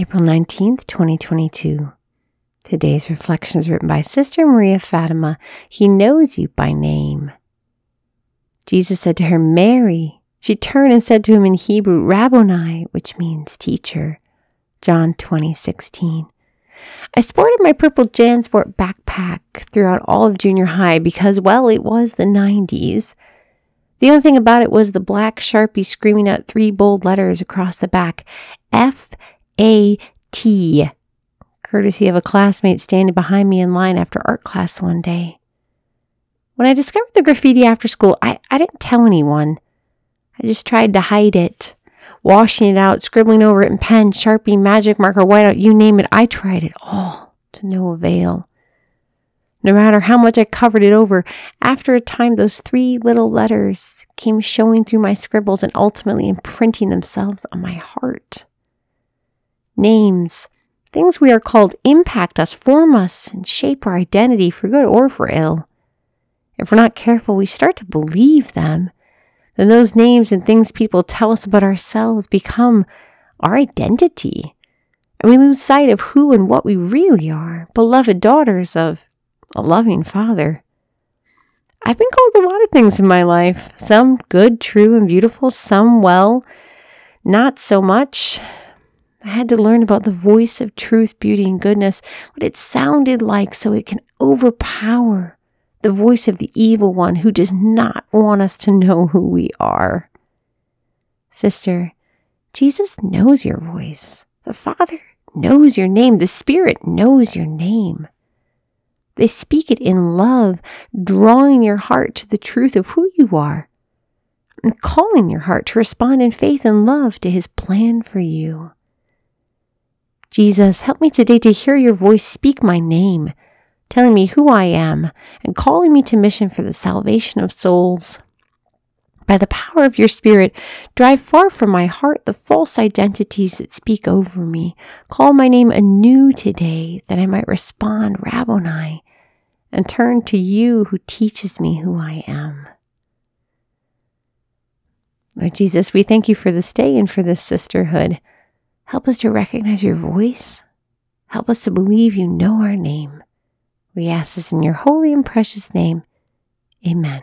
April 19th, 2022. Today's reflection is written by Sister Maria Fatima. He knows you by name. Jesus said to her, Mary. She turned and said to him in Hebrew, Rabboni, which means teacher. John 20, 16. I sported my purple Jansport backpack throughout all of junior high because, well, it was the 90s. The only thing about it was the black sharpie screaming out three bold letters across the back F A T, courtesy of a classmate standing behind me in line after art class one day. When I discovered the graffiti after school, I, I didn't tell anyone. I just tried to hide it, washing it out, scribbling over it in pen, sharpie, magic marker, whiteout, you name it. I tried it all to no avail. No matter how much I covered it over, after a time, those three little letters came showing through my scribbles and ultimately imprinting themselves on my heart. Names, things we are called, impact us, form us, and shape our identity for good or for ill. If we're not careful, we start to believe them. Then those names and things people tell us about ourselves become our identity. And we lose sight of who and what we really are beloved daughters of a loving father. I've been called a lot of things in my life some good, true, and beautiful, some well, not so much. I had to learn about the voice of truth, beauty, and goodness, what it sounded like so it can overpower the voice of the evil one who does not want us to know who we are. Sister, Jesus knows your voice. The Father knows your name. The Spirit knows your name. They speak it in love, drawing your heart to the truth of who you are and calling your heart to respond in faith and love to his plan for you. Jesus, help me today to hear your voice speak my name, telling me who I am and calling me to mission for the salvation of souls. By the power of your Spirit, drive far from my heart the false identities that speak over me. Call my name anew today that I might respond, Rabboni, and turn to you who teaches me who I am. Lord Jesus, we thank you for this day and for this sisterhood. Help us to recognize your voice. Help us to believe you know our name. We ask this in your holy and precious name. Amen.